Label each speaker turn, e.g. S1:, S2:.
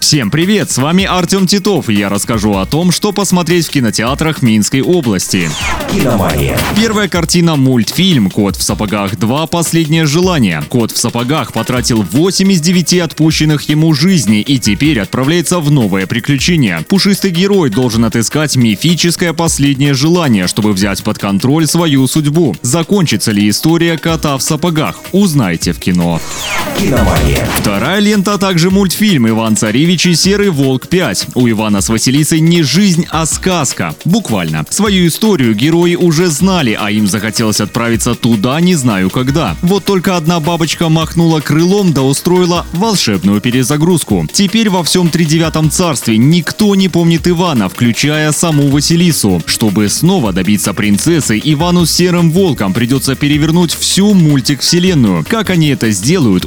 S1: Всем привет, с вами Артем Титов, и я расскажу о том, что посмотреть в кинотеатрах Минской области.
S2: «Киномания».
S1: Первая картина – мультфильм «Кот в сапогах 2. Последнее желание». Кот в сапогах потратил 8 из 9 отпущенных ему жизней и теперь отправляется в новое приключение. Пушистый герой должен отыскать мифическое последнее желание, чтобы взять под контроль свою судьбу. Закончится ли история кота в сапогах? Узнайте в кино.
S2: «Киномания».
S1: Вторая лента, а также мультфильм «Иван Царевич и Серый Волк 5». У Ивана с Василисой не жизнь, а сказка. Буквально. Свою историю герои уже знали, а им захотелось отправиться туда не знаю когда. Вот только одна бабочка махнула крылом да устроила волшебную перезагрузку. Теперь во всем тридевятом царстве никто не помнит Ивана, включая саму Василису. Чтобы снова добиться принцессы, Ивану с Серым Волком придется перевернуть всю мультик-вселенную. Как они это сделают,